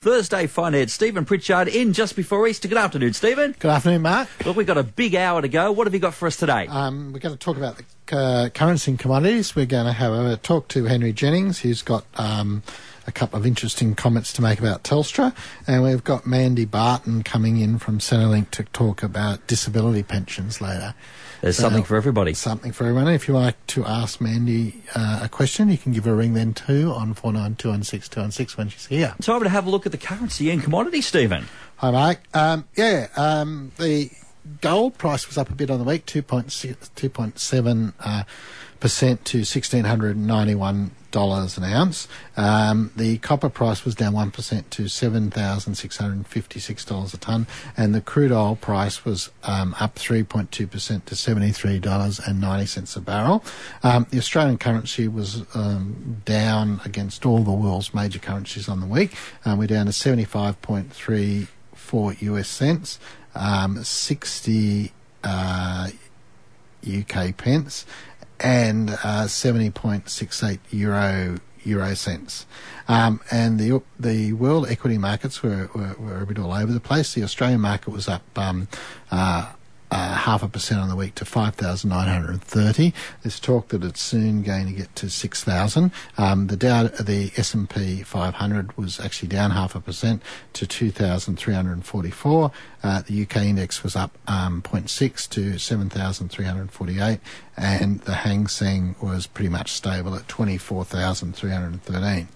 Thursday Finance. Stephen Pritchard in just before Easter. Good afternoon, Stephen. Good afternoon, Mark. Look, we've got a big hour to go. What have you got for us today? Um, we're going to talk about the uh, currency and commodities. We're going to have a talk to Henry Jennings, who's got um, a couple of interesting comments to make about Telstra. And we've got Mandy Barton coming in from Centrelink to talk about disability pensions later. There's so, something for everybody. Something for everyone. If you like to ask Mandy uh, a question, you can give her a ring then too on 49216216 when she's here. Time to have a look at the currency and commodity, Stephen. Hi, Mark. Um, yeah, um, the gold price was up a bit on the week, 2.7 uh, percent to 1691 dollars an ounce. Um, the copper price was down one percent to seven thousand six hundred fifty six dollars a ton, and the crude oil price was um, up three point two percent to seventy three dollars and ninety cents a barrel. Um, the Australian currency was um, down against all the world's major currencies on the week. Um, we're down to seventy five point three four US cents, um, sixty. Uh, UK pence and uh, 70.68 euro euro cents. Um, and the the world equity markets were, were, were, a bit all over the place. The Australian market was up um, uh, uh, half a percent on the week to 5,930. There's talk that it's soon going to get to 6,000. Um, the Dow, the S&P 500 was actually down half a percent to 2,344. Uh, the UK index was up um, 0.6 to 7,348, and the Hang Seng was pretty much stable at 24,313.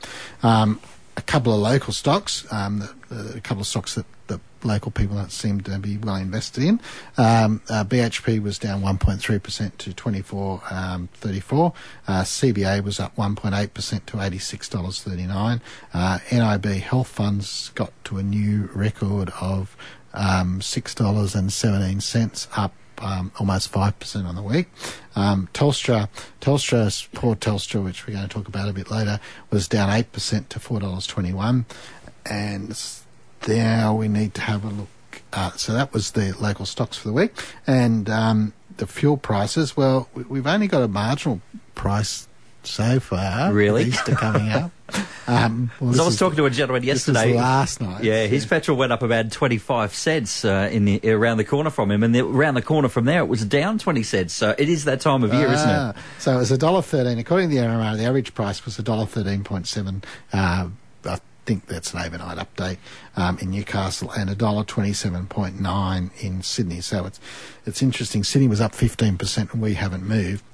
Um, a couple of local stocks, um, the, a couple of stocks that the local people that seem to be well invested in. Um, uh, BHP was down 1.3% to 24.34. Um, uh, CBA was up 1.8% to $86.39. Uh, NIB Health Funds got to a new record of um, $6.17, up um, almost 5% on the week. Um, Telstra, Telstra's poor Telstra, which we're going to talk about a bit later, was down 8% to $4.21. And now we need to have a look. Uh, so that was the local stocks for the week. And um, the fuel prices, well, we've only got a marginal price so far. Really? Easter coming up. Um, well, I was talking to a gentleman yesterday. last night. Yeah, his petrol went up about twenty five cents uh, in the around the corner from him, and the, around the corner from there it was down twenty cents. So it is that time of year, isn't it? Ah, so it was a dollar thirteen. According to the NRR, the average price was a dollar thirteen point seven. Uh, I think that's an overnight update um, in Newcastle, and a dollar twenty seven point nine in Sydney. So it's it's interesting. Sydney was up fifteen percent, and we haven't moved.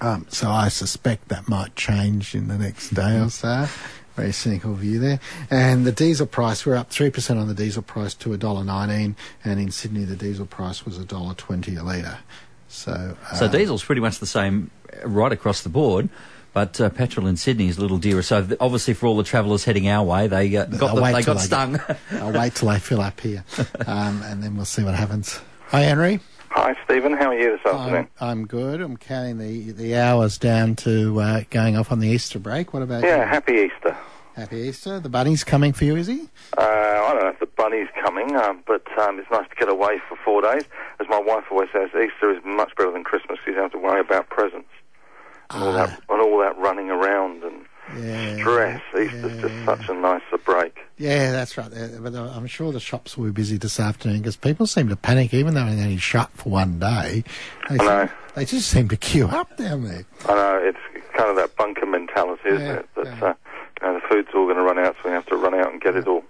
Um, so I suspect that might change in the next day or so. Very cynical view there. And the diesel price, we're up 3% on the diesel price to $1.19, and in Sydney the diesel price was $1.20 a litre. So, uh, so diesel's pretty much the same right across the board. But uh, petrol in Sydney is a little dearer. So th- obviously, for all the travellers heading our way, they uh, got the, they got stung. Get, I'll wait till they fill up here, um, and then we'll see what happens. Hi, Henry. Hi, Stephen. How are you this afternoon? I'm, I'm good. I'm counting the, the hours down to uh, going off on the Easter break. What about yeah, you? Yeah, happy Easter. Happy Easter. The bunny's coming for you, is he? Uh, I don't know if the bunny's coming, um, but um, it's nice to get away for four days. As my wife always says, Easter is much better than Christmas because you don't have to worry about presents and, all, that, ah. and all that running around yeah, stress. Easter's yeah, just such a nicer break. Yeah, that's right. But uh, I'm sure the shops will be busy this afternoon because people seem to panic, even though they're only shut for one day. They, I know. they just seem to queue up down there. I know. It's kind of that bunker mentality, isn't yeah, it? That yeah. uh, you know, the food's all going to run out, so we have to run out and get it all.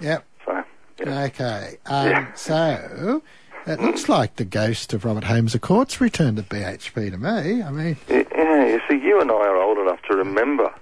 Yep. So. Okay. Um. So. It looks like the ghost of Robert Holmes Court's returned to BHP to me. I mean, yeah, you see, you and I are old enough to remember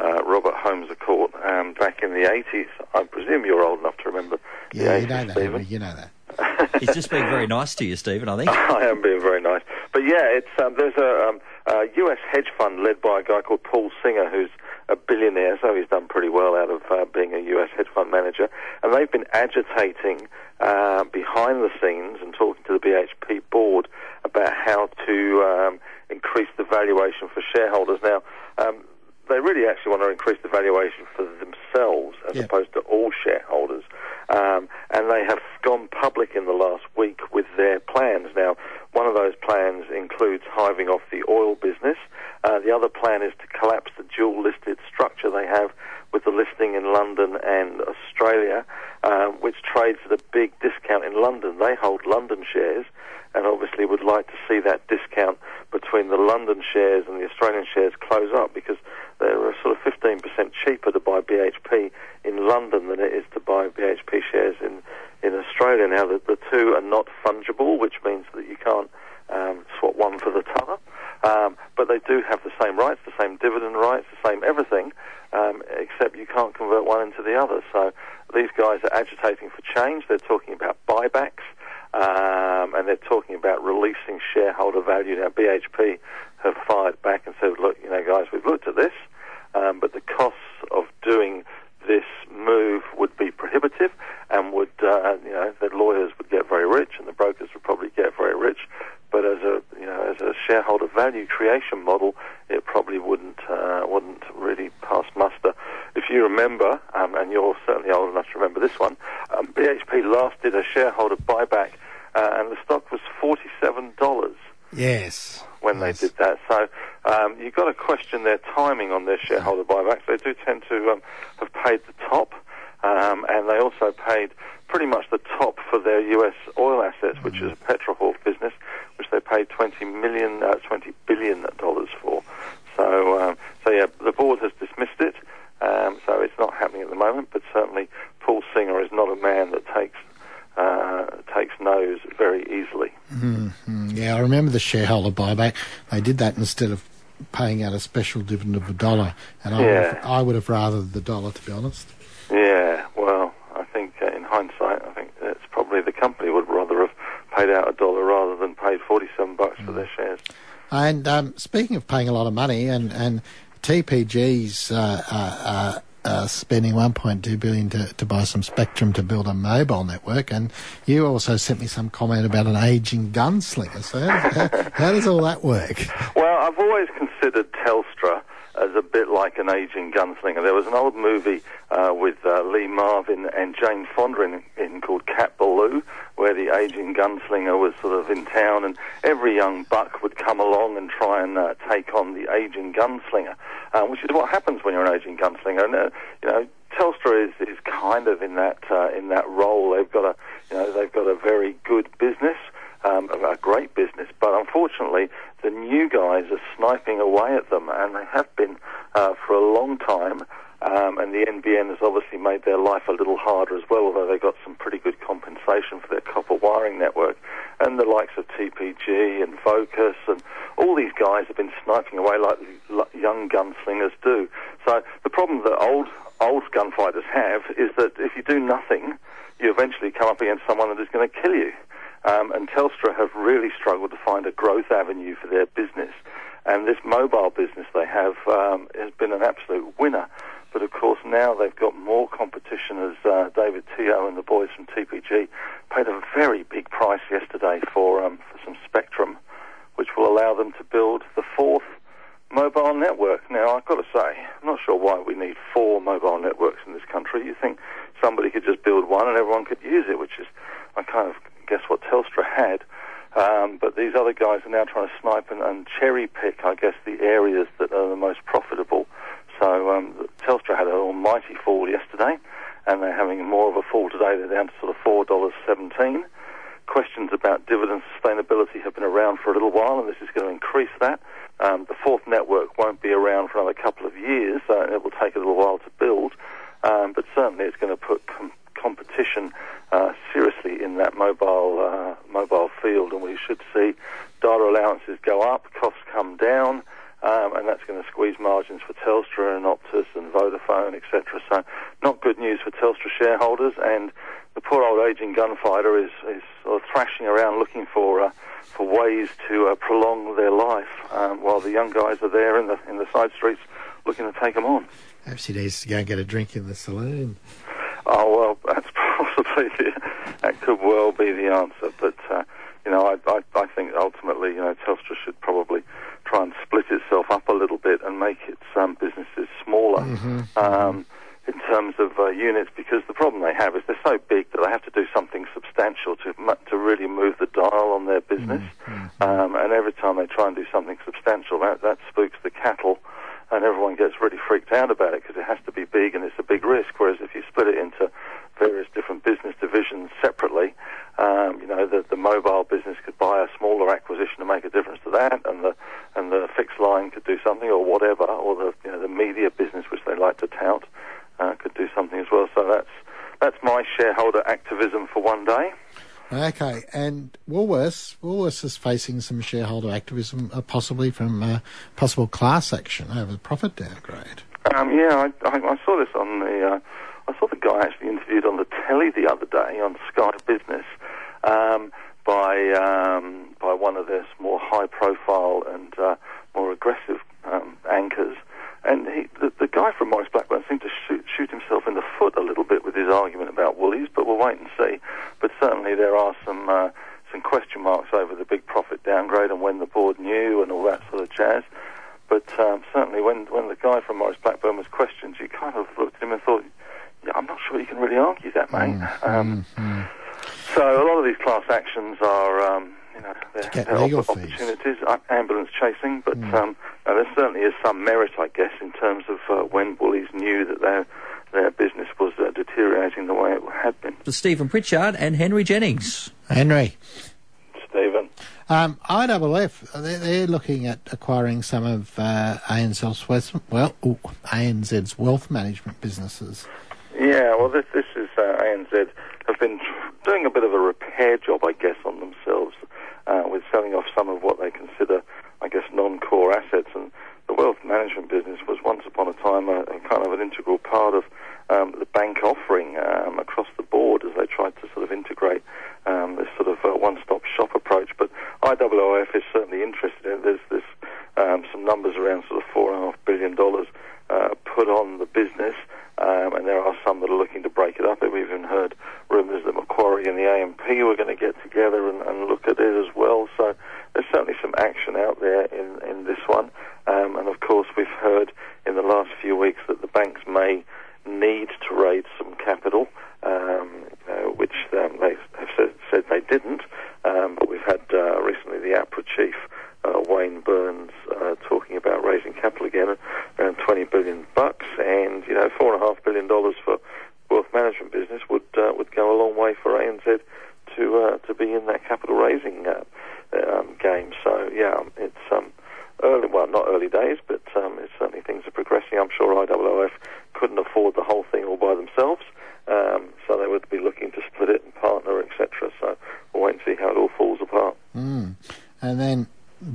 uh, Robert Holmes à Court um, back in the 80s. I presume you're old enough to remember yeah, the you know that, Stephen. You know that. He's just being very nice to you, Stephen, I think. I am being very nice. But yeah, it's um, there's a, um, a US hedge fund led by a guy called Paul Singer who's a billionaire, so he's done pretty well out of uh, being a US hedge fund manager. And they've been agitating uh, behind the scenes and talking to the BHP board about how to um, increase the valuation for shareholders. Now, um, they really actually want to increase the valuation for themselves as yeah. opposed to all shareholders. Um, and they have gone public in the last week with their plans. Now, one of those plans includes hiving off the oil business. Uh, the other plan is to collapse the dual listed structure they have with the listing in London and Australia Australia, um, which trades at a big discount in London. They hold London shares, and obviously would like to see that discount between the London shares and the Australian shares close up because they're sort of 15% cheaper to buy BHP in London than it is to buy BHP shares in, in Australia. Now, the, the two are not fungible, which means that you can't um, swap one for the t'other. Um, but they do have the same rights, the same dividend rights, the same everything, um, except you can't convert one into the other. So these guys are agitating for change. They're talking about buybacks, um, and they're talking about releasing shareholder value. Now, BHP have fired back and said, look, you know, guys, we've looked at this, um, but the costs of doing this move would be prohibitive and would, uh, you know, the lawyers would get very rich and the brokers would probably get very rich. But as a, you know, as a shareholder value creation model, it probably wouldn't, uh, wouldn't really pass muster. If you remember, um, and you're certainly old enough to remember this one, um, BHP last did a shareholder buyback, uh, and the stock was forty-seven dollars. Yes. When they did that, so um, you've got to question their timing on their shareholder buybacks. They do tend to um, have paid the top, um, and they also paid pretty much the top for their U.S. oil assets, which mm. is a Petrohawk business, they paid 20 million, uh, 20 billion dollars for. So, um, so yeah, the board has dismissed it. Um, so it's not happening at the moment. But certainly, Paul Singer is not a man that takes uh, takes no's very easily. Mm-hmm. Yeah, I remember the shareholder buyback. They did that instead of paying out a special dividend of a dollar, and I, yeah. would, have, I would have rather the dollar, to be honest. Yeah, well, I think uh, in hindsight, I think it's probably the company would rather have paid out a dollar rather than paid forty-seven bucks mm. for their shares. And um, speaking of paying a lot of money, and and TPG's uh, uh, uh, uh, spending 1.2 billion to, to buy some spectrum to build a mobile network, and you also sent me some comment about an aging gunslinger. So how, how, how does all that work? Well, I've always considered Telstra as a bit like an aging gunslinger. There was an old movie uh, with uh, Lee Marvin and Jane Fonda in, in, called Cat Ballou, where the aging gunslinger was sort of in town, and every young buck would come along and try and uh, take on the aging gunslinger, uh, which is what happens when you're an aging gunslinger. And uh, you know, Telstra is, is kind of in that uh, in that role. They've got a you know they've got a very good business um, a great business. But unfortunately, the new guys are sniping away at them, and they have been uh, for a long time. Um, and the NBN has obviously made their life a little harder as well, although they got some pretty good compensation for their copper wiring network. And the likes of TPG and Vocus and all these guys have been sniping away like, like young gunslingers do. So the problem that old old gunfighters have is that if you do nothing, you eventually come up against someone that is going to kill you. Um, and Telstra have really struggled to find a growth avenue for their business. And this mobile business they have um, has been an absolute winner. But of course, now they've got more competition as uh, David Teoh and the boys from TPG paid a very big price yesterday for, um, for some spectrum, which will allow them to build the fourth mobile network. Now, I've got to say, I'm not sure why we need four mobile networks in this country. You think somebody could just build one and everyone could use it, which is, I kind of guess what Telstra had. Um, but these other guys are now trying to snipe and, and, cherry pick, I guess, the areas that are the most profitable. So um, Telstra had an almighty fall yesterday, and they're having more of a fall today. They're down to sort of four dollars seventeen. Questions about dividend sustainability have been around for a little while, and this is going to increase that. Um, the fourth network won't be around for another couple of years, so it will take a little while to build. Um, but certainly, it's going to put com- competition uh, seriously in that mobile uh, mobile field, and we should see data allowances go up, costs come down, um, and that's going to squeeze margins for Telstra and Optus and Vodafone, etc. So, not good news for Telstra shareholders, and the poor old aging gunfighter is is sort of thrashing around looking for. Uh, for ways to uh, prolong their life, um, while the young guys are there in the in the side streets looking to take them on. Perhaps he needs to go and get a drink in the saloon. Oh well, that's possibly the, that could well be the answer. But uh, you know, I, I, I think ultimately, you know, Telstra should probably try and split itself up a little bit and make its um, businesses smaller. Mm-hmm. Um, in terms of uh, units, because the problem they have is they're so big that they have to do something substantial to to really move the dial on their business. Mm-hmm. Um, and every time they try and do something substantial, that, that spooks the cattle and everyone gets really freaked out about it because it has to be big and it's a big risk. Whereas if you split it into various different business divisions separately. Um, you know, the, the mobile business could buy a smaller acquisition to make a difference to that, and the and the fixed line could do something, or whatever, or the you know the media business, which they like to tout, uh, could do something as well. So that's that's my shareholder activism for one day. Okay, and Woolworths, Woolworths is facing some shareholder activism, uh, possibly from uh, possible class action over the profit downgrade. Um, yeah, I, I, I, saw this on the. Uh, I saw the guy actually interviewed on the telly the other day on Sky Business um, by um, by one of their more high-profile and uh, more aggressive um, anchors, and he, the, the guy from Maurice Blackburn seemed to shoot, shoot himself in the foot a little bit with his argument about Woolies, but we'll wait and see. But certainly there are some uh, some question marks over the big profit downgrade and when the board knew and all that sort of jazz. But um, certainly when when the guy from Maurice Blackburn was questioned, you kind of looked at him and thought, yeah, I'm not sure you can really argue that, mate. Mm, um, mm, So a lot of these class actions are, um, you know, they're, they're opportunities, uh, ambulance chasing, but mm. um, there certainly is some merit, I guess, in terms of uh, when Woolies knew that their their business was uh, deteriorating the way it had been. Stephen Pritchard and Henry Jennings. Henry. Stephen. Um, IOOF, they're, they're, looking at acquiring some of uh, ANZ's, well, ooh, ANZ's wealth management businesses. Yeah, well, this, this is uh, ANZ have been doing a bit of a repair job, I guess, on themselves uh, with selling off some of what they consider, I guess, non-core assets. And the wealth management business was once upon a time a, a kind of an integral part of um, the bank offering um, across the board as they tried to sort of integrate um, this sort of uh, one-stop shop approach. But IOOF is certainly interested in. There's, there's um, some numbers around sort of four and a half billion dollars uh, put on the business. Um, and there are some that are looking to break it up. We've even heard rumours that Macquarie and the AMP were going to get together and, and, look at it as well. So there's certainly some action out there in, in this one. Um, and of course, we've heard in the last few weeks that the banks may need to raise some capital, um, uh, which um, they have said, said they didn't. Um, but we've had uh, recently the APRA chief uh, Wayne Byres uh, talking about raising capital again, around 20 billion bucks, and you know four and a half billion dollars for wealth management business would uh, would go a long way for ANZ to uh, to be in that capital raising uh, um, game. So yeah, um, it's um, early, well not early days, but um, it's certainly things are progressing. I'm sure IOOF couldn't afford the whole thing all by themselves. Um, so they would be looking to split it and partner, etc. So we'll wait and see how it all falls apart. Mm. And then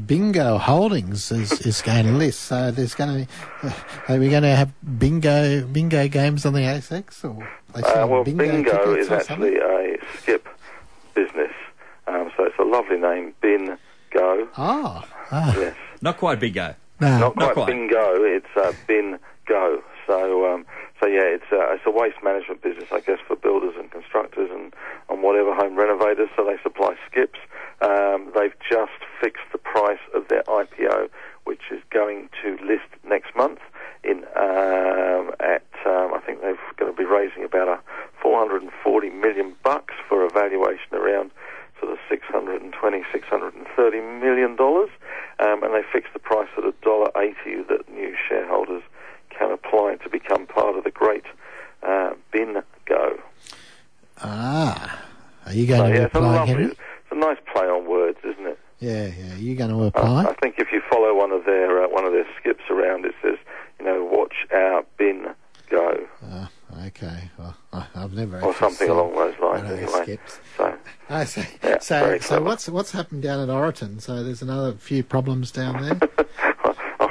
Bingo Holdings is, is going to list. So there's going to be, are we going to have bingo bingo games on the ASX or? Uh, well, bingo, bingo is actually a skip business. Um, so it's a lovely name, Bin Go. Ah, ah. yes. Not quite bingo. No, not quite, not quite. bingo. It's uh, Bin Go. So, um, so yeah, it's a, it's a waste management business, I guess, for builders and constructors and, and whatever home renovators. So they supply skips. Um, they've just fixed the price of their IPO, which is going to list next month. In um, at um, I think they're going to be raising about a 440 million bucks for a valuation around sort of 620, 630 million dollars, um, and they fixed the price at a dollar eighty that new shareholders can apply to become part of the great uh, bin go. Ah, are you going so, to yeah, apply, it's a, lovely, it's a nice play on words, isn't it? Yeah, yeah. You're you going to apply? I, I think if you follow one of their uh, one of their skips around, it says, you know, watch our bin go. Uh, okay. Well, I, have never. Or something along those lines. Anyway. Skips. So. I see. Yeah, so, so what's what's happened down at Oroton? So there's another few problems down there.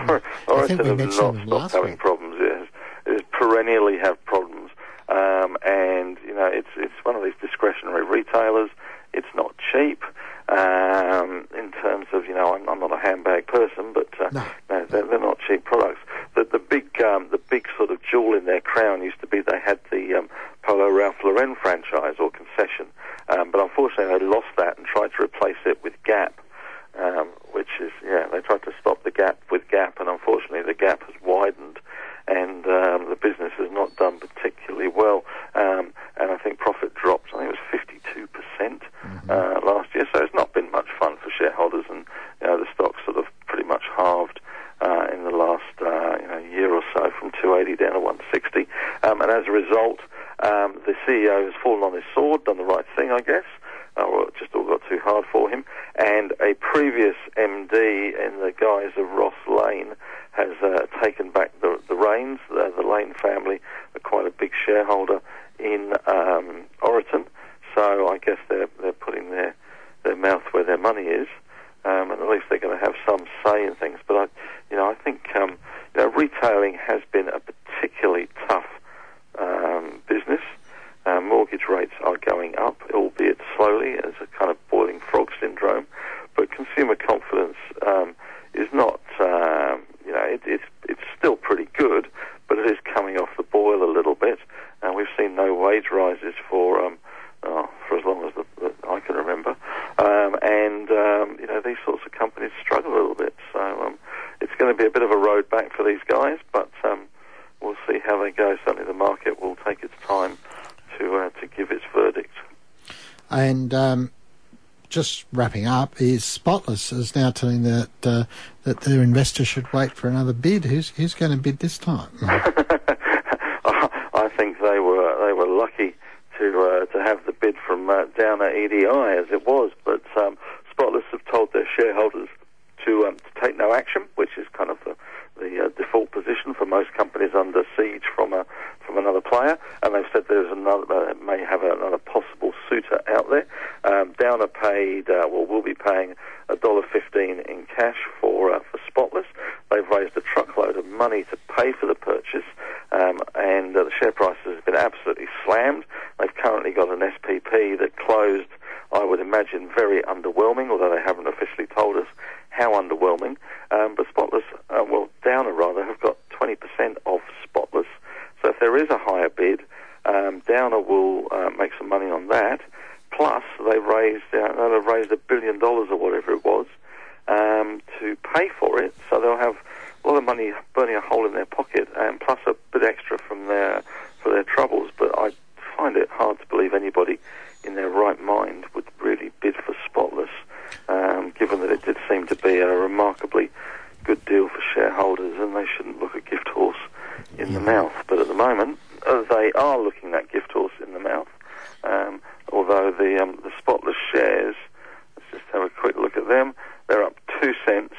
Or, I think we mentioned them last week. problems. Yes, it perennially have problems, um, and you know it's it's one of these discretionary retailers. It's not cheap um, in terms of you know I'm, I'm not a handbag person, but uh, no. no they're, they're, not cheap products. The the big um, the big sort of jewel in their crown used to be they had the um, Polo Ralph Lauren franchise or concession, um, but unfortunately they lost that and tried to replace it with Gap um, which is yeah they tried to stop the gap with Gap, and unfortunately the gap has widened, and um, the business has not done particularly well. Um, and I think profit dropped. I think it was fifty two percent mm-hmm. uh, last year, so it's not been much fun for shareholders, and you know the stock sort of pretty much halved. Uh, in the last uh, you know, year or so, from 280 down to 160, um, and as a result, um, the CEO CEO has fallen on his sword, done the right thing, I guess, uh, or it just all got too hard for him. And a previous MD in the guise of Ross Lane has uh, taken back the, the reins. The, the Lane family are quite a big shareholder in um, Oroton, so I guess they're they're putting their their mouth where their money is, um, and at least they're going to have some say in things. But I, you know, I think um, you know, retailing has been a particularly tough um, business. Uh, mortgage rates are going up, albeit slowly, as a kind of boiling frog syndrome. But consumer confidence um, is not, um, you know, it, it's it's still pretty good, but it is coming off the boil a little bit. And we've seen no wage rises for um, oh, for as long as the, the, I can remember. Um, and um, you know, these sorts of companies struggle a little bit. So um, it's going to be a bit of a road back for these guys, but um, we'll see how they go. Certainly, the market will take its time to uh, to give its verdict. And um, just wrapping up, is Spotless is now telling that uh, that their investor should wait for another bid. Who's who's going to bid this time? I think they were they were lucky to uh, to have the bid from uh, Downer EDI as it was, but um, Spotless have told their shareholders to, um, to take no action, which is kind of the, the uh, default position for most companies under siege from a from another player, and they've said there's another uh, may have another possible suitor out there. Paid uh, well will be paying a dollar fifteen in cash for uh, for Spotless. They've raised a truckload of money to pay for the purchase, um, and uh, the share price has been absolutely slammed. They've currently got an SPP that closed, I would imagine, very underwhelming, although they haven't officially told us how underwhelming. Um, but Spotless, uh, well, Downer rather, have got 20% of Spotless. So if there is a higher bid, um, Downer will uh, make some money on that. Plus, they've raised, uh, they'll have raised a billion dollars or whatever it was um, to pay for it. So they'll have a lot of money burning a hole in their pocket, and plus a bit extra from their for their troubles. But I find it hard to believe anybody in their right mind would really bid for Spotless, um, given that it did seem to be a remarkably good deal for shareholders, and they shouldn't look a gift horse in yeah. the mouth. But at the moment, uh, they are looking that gift horse in the mouth. Um, although the um, the Spotless shares, let's just have a quick look at them. They're up two cents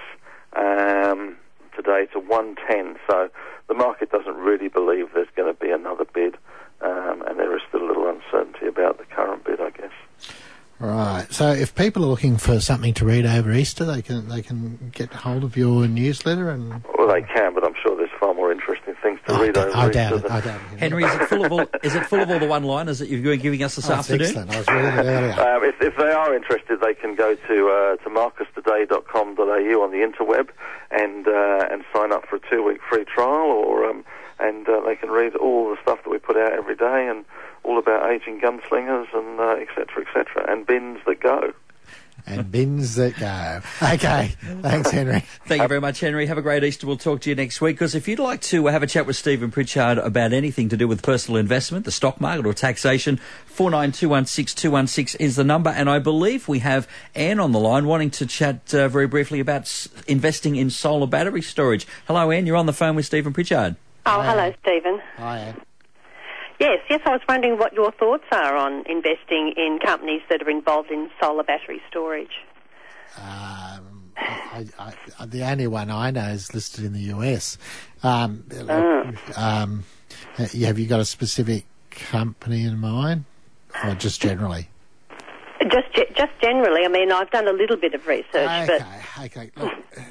um, today to one ten. So the market doesn't really believe there's going to be another bid, um, and there is still a little uncertainty about the current bid, I guess. Right. So if people are looking for something to read over Easter, they can they can get hold of your newsletter and. Well, they can, but I'm sure there's far more interesting things to I over I doubt it. I doubt it. Henry, is it full of all? Is it full of all the one-liners that you've been giving us this Oh, that's afternoon? excellent. I was reading it earlier. Um, if, if they are interested, they can go to uh, to marcustoday.com.au on the interweb and uh, and sign up for a two week free trial, or um, and uh, they can read all the stuff that we put out every day and all about aging gunslingers and uh, et cetera, et cetera, and bins that go. And bins that go. Okay. Thanks, Henry. Thank you very much, Henry. Have a great Easter. We'll talk to you next week. Because if you'd like to have a chat with Stephen Pritchard about anything to do with personal investment, the stock market, or taxation, four nine two one six two one six is the number. And I believe we have Anne on the line wanting to chat uh, very briefly about s- investing in solar battery storage. Hello, Anne. You're on the phone with Stephen Pritchard. Oh, Hi. hello, Stephen. Hi, Anne. Yes, yes, I was wondering what your thoughts are on investing in companies that are involved in solar battery storage. Um, I, I, I, the only one I know is listed in the US. Um, Ah. um, uh, have you got a specific company in mind, or just generally? Just, just generally, I mean, I've done a little bit of research, Okay, but okay. Look, uh,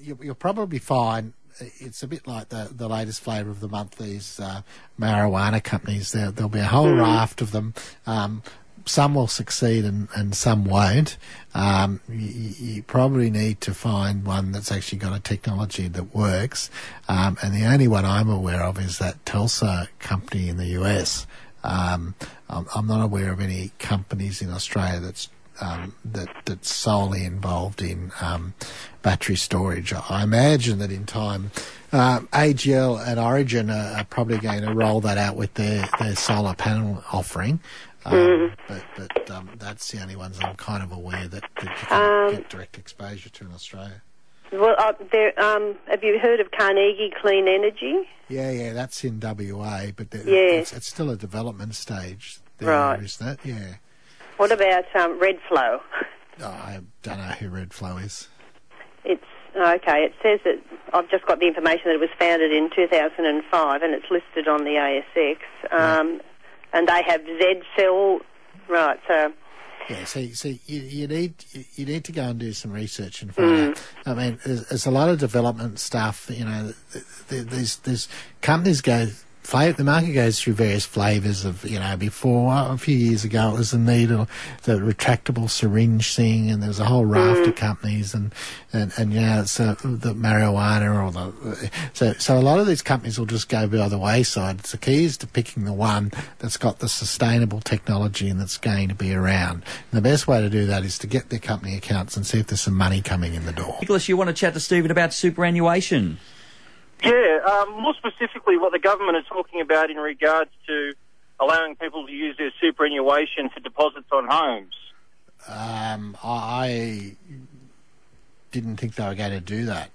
you, you'll probably find it's a bit like the, the latest flavour of the month. These uh, marijuana companies, there, there'll be a whole raft of them. Um, some will succeed and, and some won't. Um, you, you probably need to find one that's actually got a technology that works. Um, and the only one I'm aware of is that Telsa company in the US. Um, I'm, I'm not aware of any companies in Australia that's um, that that's solely involved in um, battery storage. I imagine that in time, um, AGL and Origin are, are probably going to roll that out with their, their solar panel offering. Um, But but um, that's the only ones I'm kind of aware that, that you can Um, get direct exposure to in Australia. well, uh, there, um, have you heard of Carnegie Clean Energy? Yeah, yeah, that's in WA, but Yeah. it's, it's still a development stage. there Right. is that. Yeah. What about um, Redflow? Oh, I don't know who Redflow is. It's okay. It says that I've just got the information that it was founded in 2005 and it's listed on the ASX. Um, And they have Z Cell. Right. So Yeah, see, see, you, you need you need to go and do some research and find out. I mean, there's, there's a lot of development stuff. You know, th- th- there's there's companies go. Flavor, the market goes through various flavors of, you know, before, a few years ago it was the needle, the retractable syringe thing, and there's a whole raft of companies, and, and, and you know, it's uh, the marijuana or the, so, so a lot of these companies will just go by the wayside. So the key is to picking the one that's got the sustainable technology and that's going to be around. And the best way to do that is to get their company accounts and see if there's some money coming in the door. Nicholas, you want to chat to Stephen about superannuation? Yeah, um, more specifically, what the government is talking about in regards to allowing people to use their superannuation for deposits on homes. Um, I didn't think they were going to do that.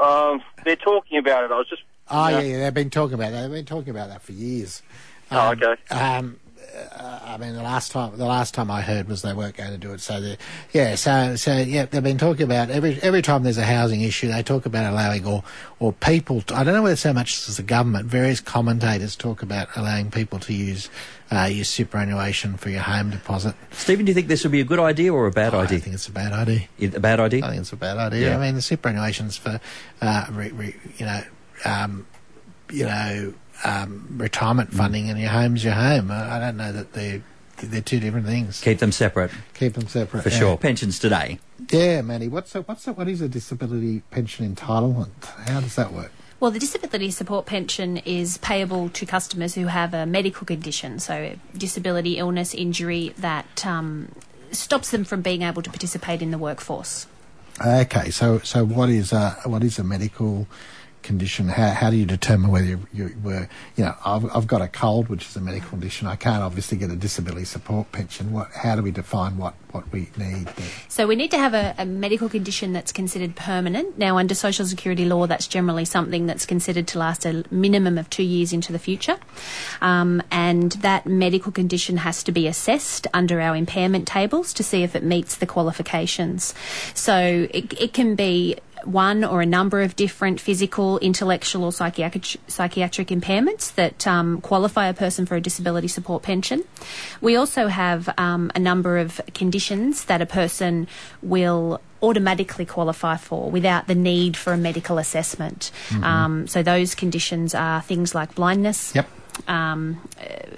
Um, they're talking about it. I was just. Oh Yeah. yeah, yeah, they've been talking about that. They've been talking about that for years. Oh, Um, okay. I mean, the last time the last time I heard was they weren't going to do it. So yeah, so so yeah, they've been talking about every every time there's a housing issue, they talk about allowing or or people. To, I don't know whether so much as the government. Various commentators talk about allowing people to use uh, use superannuation for your home deposit. Stephen, do you think this would be a good idea or a bad I idea? I think it's a bad idea. It- A bad idea. I think it's a bad idea. Yeah. I mean, the superannuation's for, uh, re, re, you know, um, you know, um, retirement Mm. funding, and your home's your home. I, I don't know that they're they're two different things. Keep them separate, Keep them separate for yeah. sure. Pensions today. Yeah, Manny. What's a, what's a, what is a disability pension entitlement? How does that work? Well, the disability support pension is payable to customers who have a medical condition, so disability, illness, injury that um, stops them from being able to participate in the workforce. Okay, so so what is a what is a medical condition? How how do you determine whether you, you were you know I've I've got a cold, which is a medical condition. I can't obviously get a disability support pension. What how do we define what what we need? There? So we need to have a, a medical condition that's considered permanent. Now, under social security law, that's generally something that's considered to last a minimum of two years into the future. Um, and that medical condition has to be assessed under our impairment tables to see if it meets the qualifications. So it, it can be one or a number of different physical, intellectual, or psychiatric, psychiatric impairments that um, qualify a person for a disability support pension. We also have um, a number of conditions that a person will automatically qualify for without the need for a medical assessment. Um, so those conditions are things like blindness Yep. Um,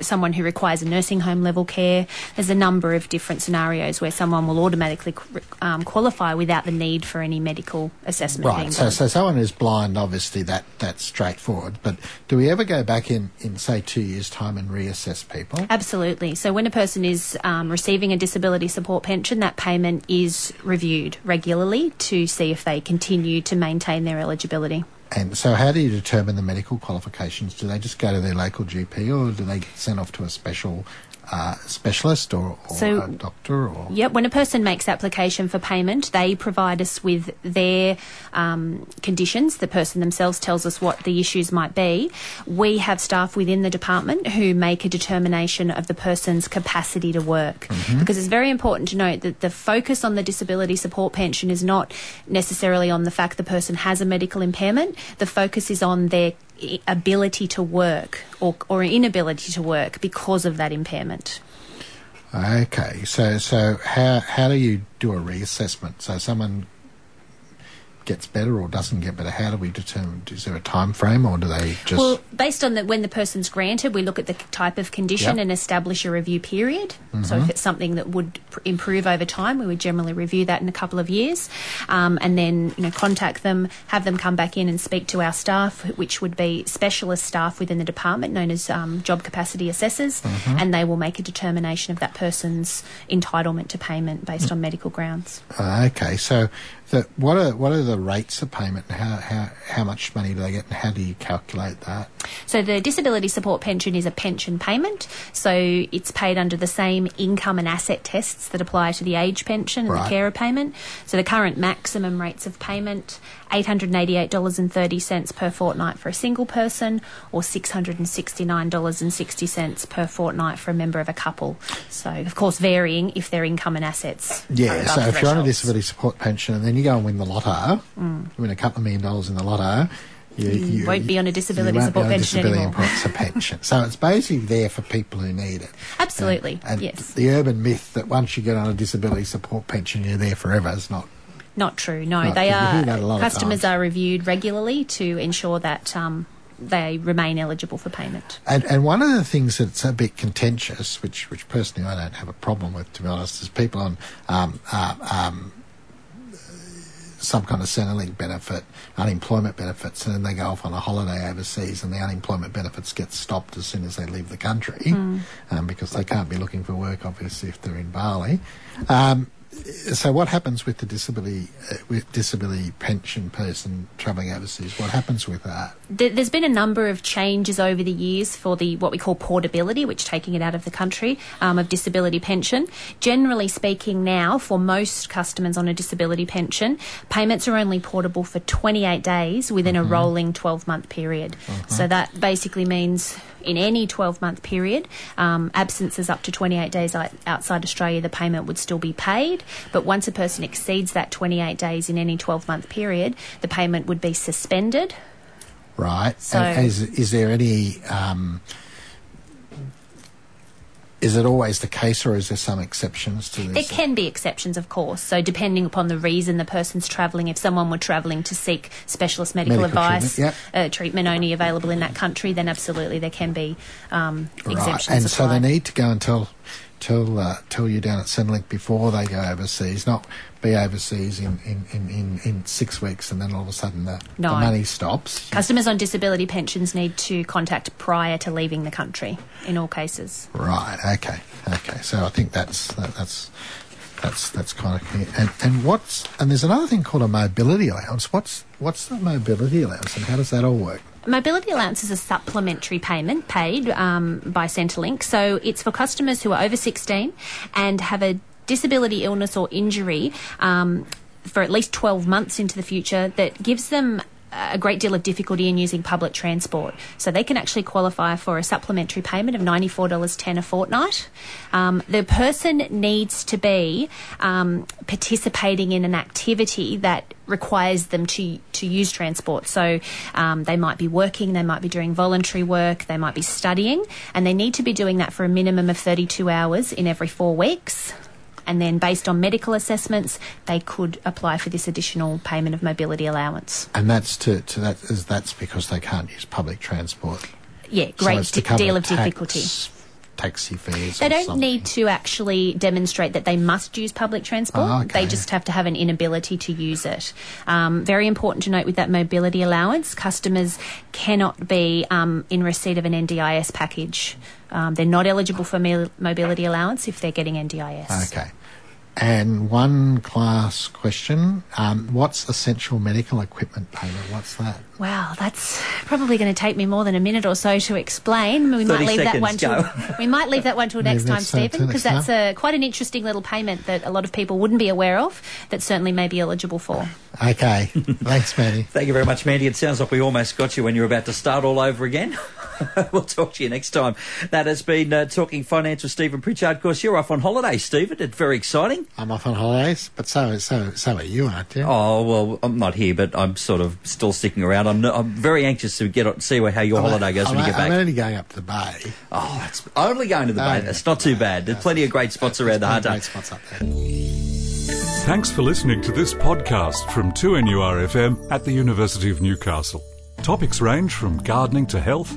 someone who requires a nursing home level care. There's a number of different scenarios where someone will automatically um, qualify without the need for any medical assessment Right. So, done. so someone who's blind, obviously that that's straightforward. But do we ever go back in in say two years' time and reassess people? Absolutely. So when a person is um, receiving a disability support pension, that payment is reviewed regularly to see if they continue to maintain their eligibility. And so, how do you determine the medical qualifications? Do they just go to their local GP, or do they get sent off to a special uh, specialist or, or So- a doctor? Or Yep, when a person makes application for payment, they provide us with their um, conditions. The person themselves tells us what the issues might be. We have staff within the department who make a determination of the person's capacity to work. Because it's very important to note that the focus on the disability support pension is not necessarily on the fact the person has a medical impairment. The focus is on their ability to work or, or inability to work because of that impairment. okay, so so how how do you do a reassessment? So someone gets better or doesn't get better. How do we determine? Is there a time frame, or do they just? Well, based on the, when the person's granted, we look at the type of condition Yep. Mm-hmm. and establish a review period. So if it's something that would pr- improve over time, we would generally review that in a couple of years, um, and then you know contact them, have them come back in and speak to our staff, which would be specialist staff within the department, known as um, job capacity assessors, Mm-hmm. and they will make a determination of that person's entitlement to payment based on medical grounds. Uh, okay, so the, what are what are the rates of payment and how, how, how much money do they get and how do you calculate that? So the disability support pension is a pension payment. So it's paid under the same income and asset tests that apply to the age pension and Right. the carer payment. So the current maximum rates of payment $888.30 per fortnight for a single person or $669.60 per fortnight for a member of a couple. So of course varying if their income and assets are Yeah, so if you're on a disability support pension and then you go and win the lotto, you win a couple of million dollars in the lotto, you, you Mm. won't be on a disability you support pension disability anymore. pension. So it's basically there for people who need it. Absolutely, And yes. the urban myth that once you get on a disability support pension, you're there forever is not. Not true. No, Right, they are. that a lot Customers are reviewed regularly to ensure that um, they remain eligible for payment. And, and one of the things that's a bit contentious, which, which personally I don't have a problem with, to be honest, is people on um, uh, um, some kind of Centrelink benefit, unemployment benefits, and then they go off on a holiday overseas, and the unemployment benefits get stopped as soon as they leave the country um, because they can't be looking for work, obviously, if they're in Bali. Um, so what happens with the disability uh, with disability pension person travelling overseas? What happens with that? There's been a number of changes over the years for the what we call portability, which taking it out of the country um, of disability pension. Generally speaking, now for most customers on a disability pension, payments are only portable for 28 days within a rolling 12-month period. So that basically means in any 12 month period, um, absences up to 28 days outside Australia, the payment would still be paid. But once a person exceeds that 28 days in any 12 month period, the payment would be suspended. Right. So- and is, is there any? Um, is it always the case, or is there some exceptions to this? There can be exceptions, of course. So, depending upon the reason the person's travelling, if someone were travelling to seek specialist medical, Medical advice, treatment, uh, treatment only available in that country, then absolutely there can be um, right. exemptions. And so they need to go and tell tell uh, tell you down at Centrelink before they go overseas, not be overseas in, in, in, in, in six weeks and then all of a sudden the, No. the money stops. Customers on disability pensions need to contact prior to leaving the country in all cases. Right. Okay. Okay. So I think that's that, that's that's that's kind of clear. And and what's and there's another thing called a mobility allowance. What's what's the mobility allowance and how does that all work? Mobility allowance is a supplementary payment paid um, by Centrelink. So it's for customers who are over 16 and have a disability, illness, or injury um, for at least 12 months into the future that gives them a great deal of difficulty in using public transport. So they can actually qualify for a supplementary payment of $94.10 a fortnight. Um, the person needs to be um, participating in an activity that requires them to to use transport. So um, they might be working, they might be doing voluntary work, they might be studying, and they need to be doing that for a minimum of 32 hours in every four weeks. And then, based on medical assessments, they could apply for this additional payment of mobility allowance. And that's to, to that is that's because they can't use public transport. Yeah, So great to deal of tax- difficulty. Taxi fares. They don't something. need to actually demonstrate that they must use public transport. Ah, okay. They just have to have an inability to use it. Um, very important to note with that mobility allowance, customers cannot be um, in receipt of an NDIS package. Um, they're not eligible for mobility allowance if they're getting NDIS. Okay. And one class question: um, What's essential medical equipment payment? What's that? Wow, that's probably going to take me more than a minute or so to explain. We might 30 leave that seconds, one till go. we might leave that one till next time, that till- till Stephen, because that's a, quite an interesting little payment that a lot of people wouldn't be aware of. That certainly may be eligible for. Okay. Thanks, Manny. Thank you very much, Mandy. It sounds like we almost got you when you were about to start all over again. we'll talk to you next time. That has been uh, Talking Finance with Stephen Pritchard. Of course, you're off on holiday, Stephen. It's very exciting. I'm off on holidays, but so so so are you, aren't you? Oh, well, I'm not here, but I'm sort of still sticking around. I'm, I'm very anxious to get on, see how your holiday goes I'm, when you get back. I'm only going up to the bay. Oh, it's only going to the No, bay. no, It's not too no, bad. There's no. plenty of great spots around the Hunter. Great spots up there. Thanks for listening to this podcast from 2NURFM at the University of Newcastle. Topics range from gardening to health,